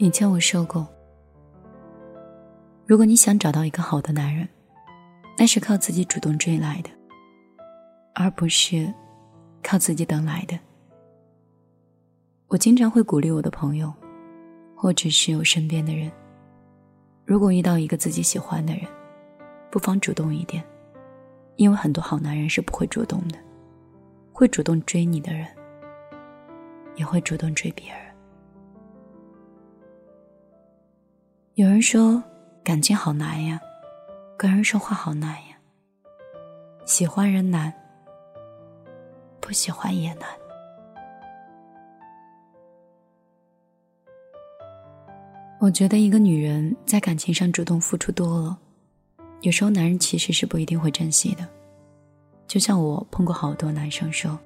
以前我说过，如果你想找到一个好的男人，那是靠自己主动追来的，而不是靠自己等来的。我经常会鼓励我的朋友，或者是我身边的人，如果遇到一个自己喜欢的人，不妨主动一点，因为很多好男人是不会主动的，会主动追你的人，也会主动追别人。有人说感情好难呀，跟人说话好难呀。喜欢人难，不喜欢也难。我觉得一个女人在感情上主动付出多了，有时候男人其实是不一定会珍惜的。就像我碰过好多男生说，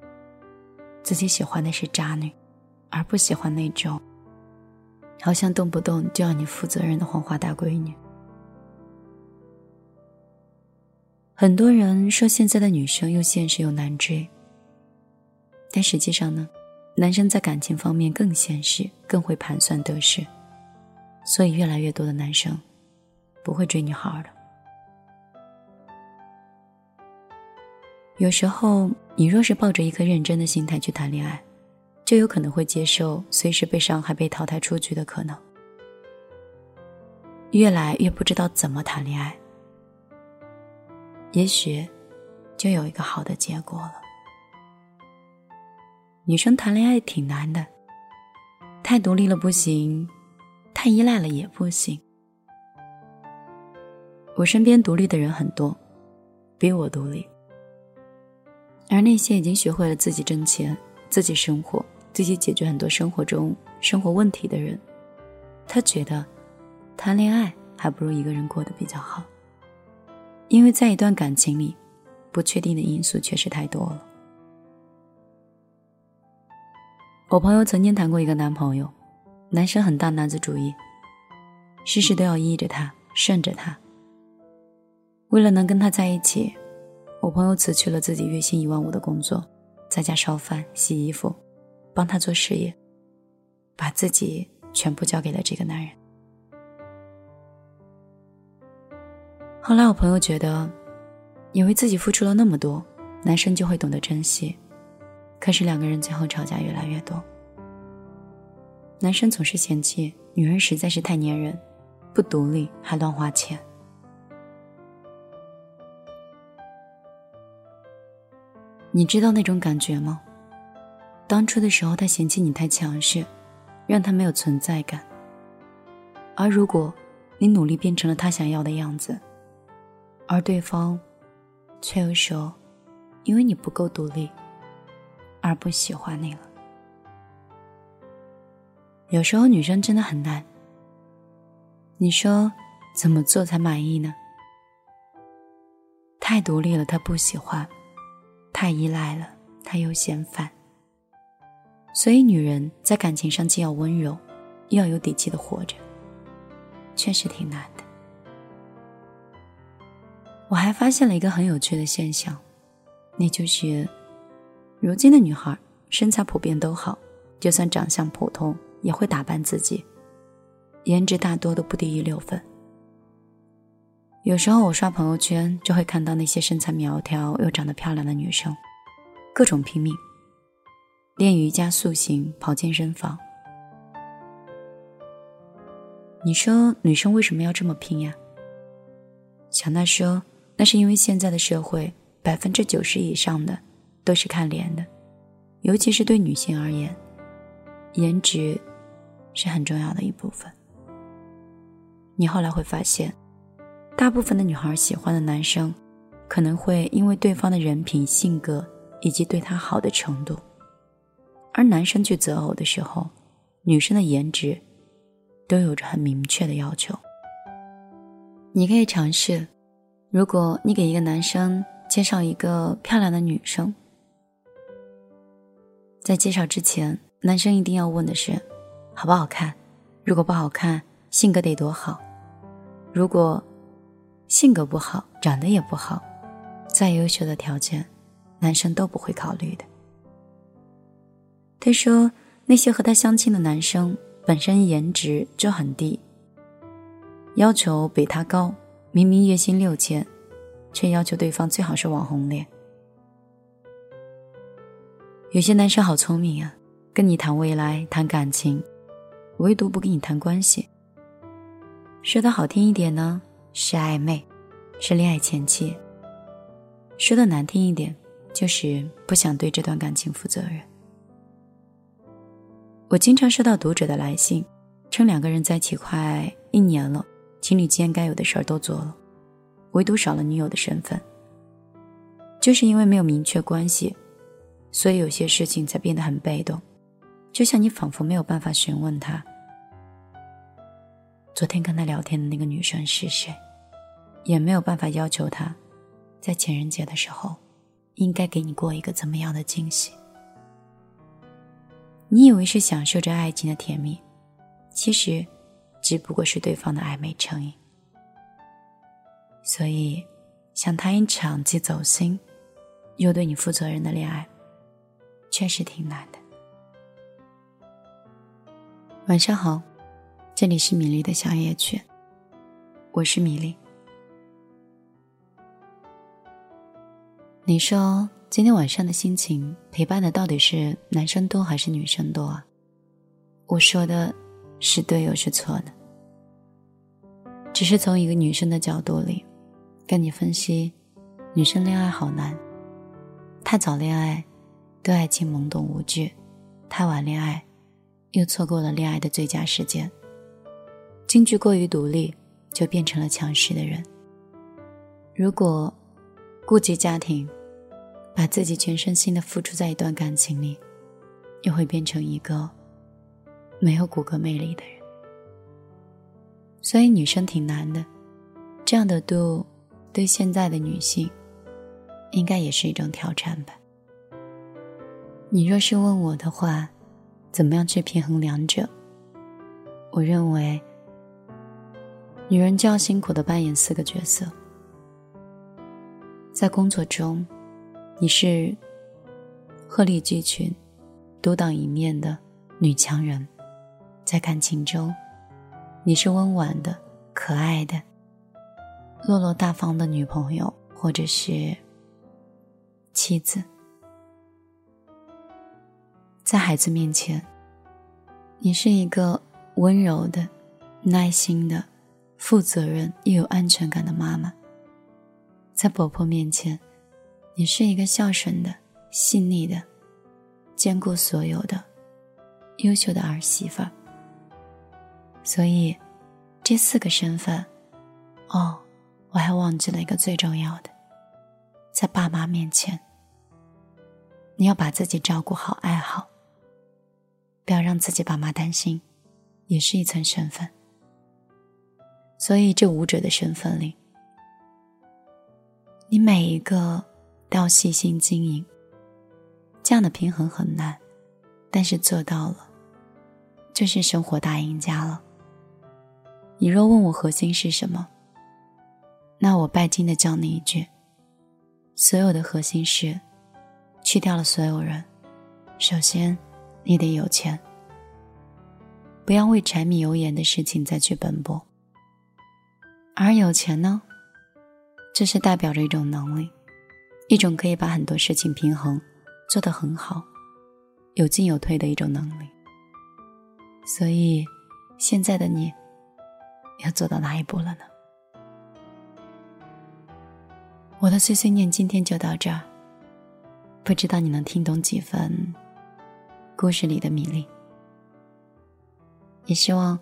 自己喜欢的是渣女，而不喜欢那种。好像动不动就要你负责任的黄花大闺女。很多人说现在的女生又现实又难追，但实际上呢，男生在感情方面更现实，更会盘算得失，所以越来越多的男生不会追女孩的。有时候，你若是抱着一颗认真的心态去谈恋爱。就有可能会接受随时被伤害、被淘汰出局的可能。越来越不知道怎么谈恋爱，也许就有一个好的结果了。女生谈恋爱挺难的，太独立了不行，太依赖了也不行。我身边独立的人很多，比我独立，而那些已经学会了自己挣钱、自己生活。自己解决很多生活中生活问题的人，他觉得谈恋爱还不如一个人过得比较好，因为在一段感情里，不确定的因素确实太多了。我朋友曾经谈过一个男朋友，男生很大男子主义，事事都要依着他，顺着他。为了能跟他在一起，我朋友辞去了自己月薪一万五的工作，在家烧饭、洗衣服。帮他做事业，把自己全部交给了这个男人。后来我朋友觉得，以为自己付出了那么多，男生就会懂得珍惜，可是两个人最后吵架越来越多。男生总是嫌弃女人实在是太粘人，不独立还乱花钱。你知道那种感觉吗？当初的时候，他嫌弃你太强势，让他没有存在感。而如果你努力变成了他想要的样子，而对方却又说，因为你不够独立，而不喜欢你了。有时候女生真的很难。你说怎么做才满意呢？太独立了，他不喜欢；太依赖了，他又嫌烦。所以，女人在感情上既要温柔，又要有底气的活着，确实挺难的。我还发现了一个很有趣的现象，那就是，如今的女孩身材普遍都好，就算长相普通，也会打扮自己，颜值大多都不低于六分。有时候我刷朋友圈，就会看到那些身材苗条又长得漂亮的女生，各种拼命。练瑜伽、塑形、跑健身房。你说女生为什么要这么拼呀？小娜说：“那是因为现在的社会，百分之九十以上的都是看脸的，尤其是对女性而言，颜值是很重要的一部分。你后来会发现，大部分的女孩喜欢的男生，可能会因为对方的人品、性格以及对他好的程度。”而男生去择偶的时候，女生的颜值都有着很明确的要求。你可以尝试，如果你给一个男生介绍一个漂亮的女生，在介绍之前，男生一定要问的是好不好看。如果不好看，性格得多好。如果性格不好，长得也不好，再优秀的条件，男生都不会考虑的。他说，那些和他相亲的男生本身颜值就很低，要求比他高，明明月薪六千，却要求对方最好是网红脸。有些男生好聪明啊，跟你谈未来、谈感情，唯独不跟你谈关系。说的好听一点呢，是暧昧，是恋爱前期；说的难听一点，就是不想对这段感情负责任。我经常收到读者的来信，称两个人在一起快一年了，情侣间该有的事儿都做了，唯独少了女友的身份。就是因为没有明确关系。所以有些事情才变得很被动，就像你仿佛没有办法询问他，昨天跟他聊天的那个女生是谁，也没有办法要求他，在情人节的时候，应该给你过一个怎么样的惊喜。你以为是享受着爱情的甜蜜，其实，只不过是对方的暧昧成瘾。所以，想谈一场既走心，又对你负责任的恋爱。确实挺难的。晚上好，这里是米粒的小夜曲，我是米粒。你说今天晚上的心情陪伴的到底是男生多还是女生多啊？我说的是对又是错的，只是从一个女生的角度里跟你分析，女生恋爱好难，太早恋爱。对爱情懵懂无知，太晚恋爱，又错过了恋爱的最佳时间。京剧过于独立，就变成了强势的人。如果顾及家庭，把自己全身心的付出在一段感情里，又会变成一个没有骨骼魅力的人。所以女生挺难的，这样的度，对现在的女性，应该也是一种挑战吧。你若是问我的话，怎么样去平衡两者？我认为，女人就要辛苦的扮演四个角色。在工作中，你是鹤立鸡群、独当一面的女强人；在感情中，你是温婉的、可爱的、落落大方的女朋友，或者是妻子。在孩子面前，你是一个温柔的、耐心的、负责任又有安全感的妈妈；在婆婆面前，你是一个孝顺的、细腻的、兼顾所有的、优秀的儿媳妇。所以，这四个身份，哦，我还忘记了一个最重要的，在爸妈面前，你要把自己照顾好、爱好。不要让自己爸妈担心，也是一层身份。所以这五者的身份里，你每一个都要细心经营。这样的平衡很难，但是做到了，就是生活大赢家了。你若问我核心是什么，那我拜金的教你一句：所有的核心是去掉了所有人，首先。你得有钱，不要为柴米油盐的事情再去奔波。而有钱呢，这是代表着一种能力，一种可以把很多事情平衡做得很好，有进有退的一种能力。所以，现在的你，要做到哪一步了呢？我的碎碎念今天就到这儿，不知道你能听懂几分？故事里的米粒，也希望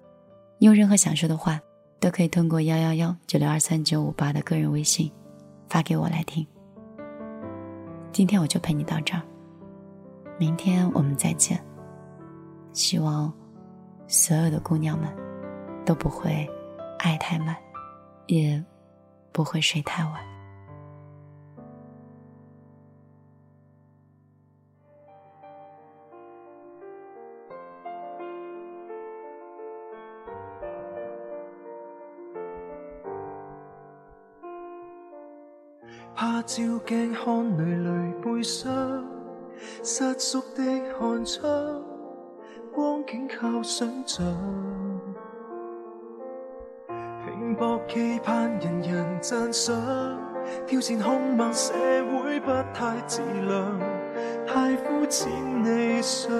你有任何想说的话，都可以通过幺幺幺九六二三九五八的个人微信发给我来听。今天我就陪你到这儿，明天我们再见。希望所有的姑娘们都不会爱太满，也不会睡太晚。怕照镜看累累背伤，失缩的寒窗，光景靠想象。拼搏期盼人人赞赏，挑战凶猛社会不太自量，太肤浅理想。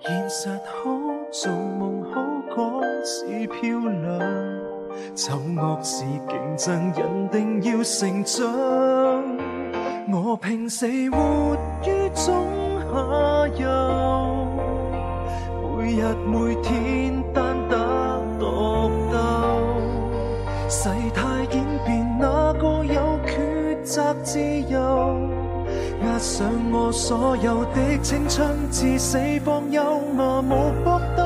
现实好，做梦好，讲是漂亮。丑恶是竞争，人定要成长。我拼死活于中下游，每日每天单打独斗。世态演变，哪个有抉择自由？押上我所有的青春，至死方休，麻木搏斗。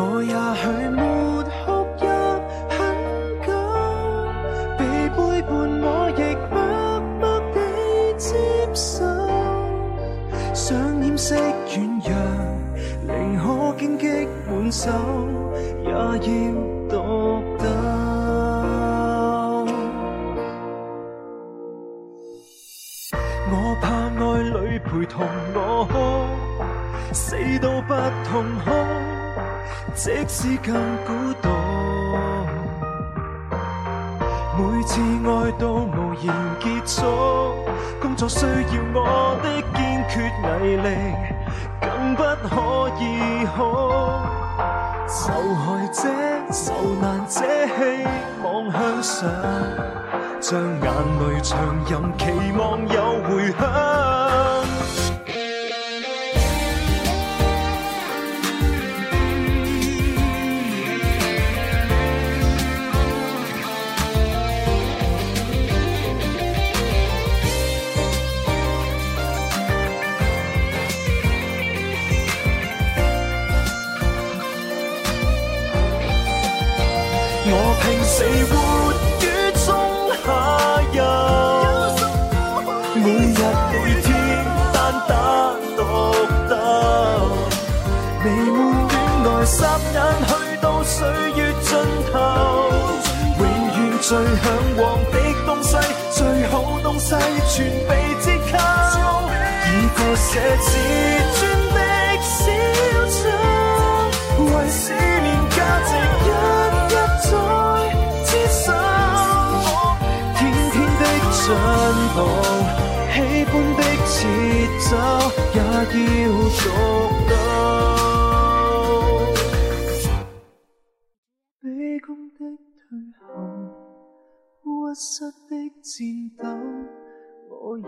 我也许手也要独斗。我怕爱侣陪同我哭，死都不痛哭，即使更孤独。每次爱到无言结束，工作需要我的坚决毅力，更不可以哭。受害者受难者，希望向上，将眼泪长吟，期望有回响。眼去到岁月尽头，永远最向往的东西，最好东西全被折扣，以个写自尊的小丑，为思念价值一一。再接受，天天的进步，喜欢的节奏也要独屈膝的颤抖，我已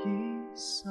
受。